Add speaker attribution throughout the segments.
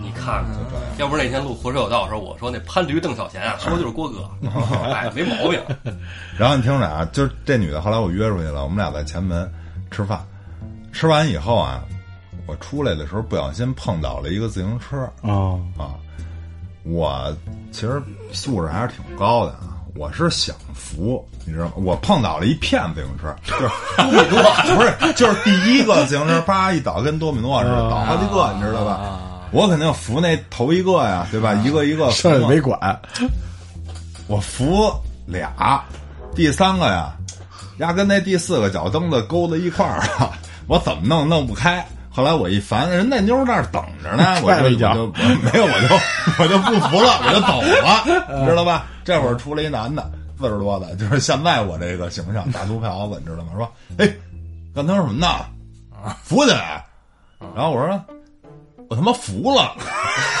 Speaker 1: 你看看，要不是那天录《活车有道》的时候，我说那潘驴邓小闲啊，说的就是郭哥，哎，没毛病。
Speaker 2: 然后你听着啊，就是这女的，后来我约出去了，我们俩在前门吃饭，吃完以后啊，我出来的时候不小心碰倒了一个自行车
Speaker 3: 啊
Speaker 2: 啊，我其实素质还是挺高的啊，我是享福，你知道吗？我碰倒了一片自行车，就是多米诺，不是，就是第一个自行车啪一倒，跟多米诺似的，倒好几个，你知道吧？我肯定扶那头一个呀，对吧？一个一个
Speaker 3: 剩下没管，
Speaker 2: 我扶俩，第三个呀，压根那第四个脚蹬子勾在一块儿了，我怎么弄弄不开。后来我一烦，人那妞那儿等着呢，我就
Speaker 3: 一脚
Speaker 2: 我就我 没有，我就我就不服了，我就走了，知道吧？这会儿出来一男的，四十多的，就是现在我这个形象，大秃瓢子，你知道吗？说，哎，刚才说什么呢？扶起来。然后我说，我他妈服了。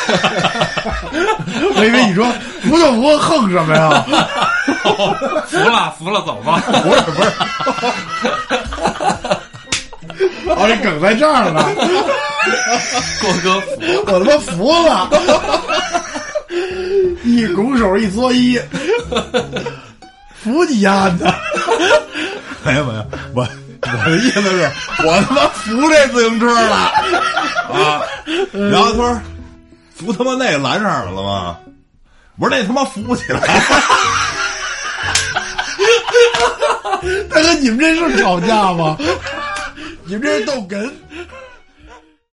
Speaker 3: 我以为你说不就不，横什么呀？
Speaker 1: 服了，服了，走吧。
Speaker 2: 不是不是，
Speaker 3: 哦，这梗在这儿呢，
Speaker 1: 郭哥服，
Speaker 3: 我他妈服了，一拱手一作揖，服你丫的！
Speaker 2: 没有没有，我我的意思是，我他妈扶这自行车了啊！然后他说扶他妈那个拦上来了吗？我说那他妈扶不起来，
Speaker 3: 大哥，你们这是吵架吗？你们这是逗哏。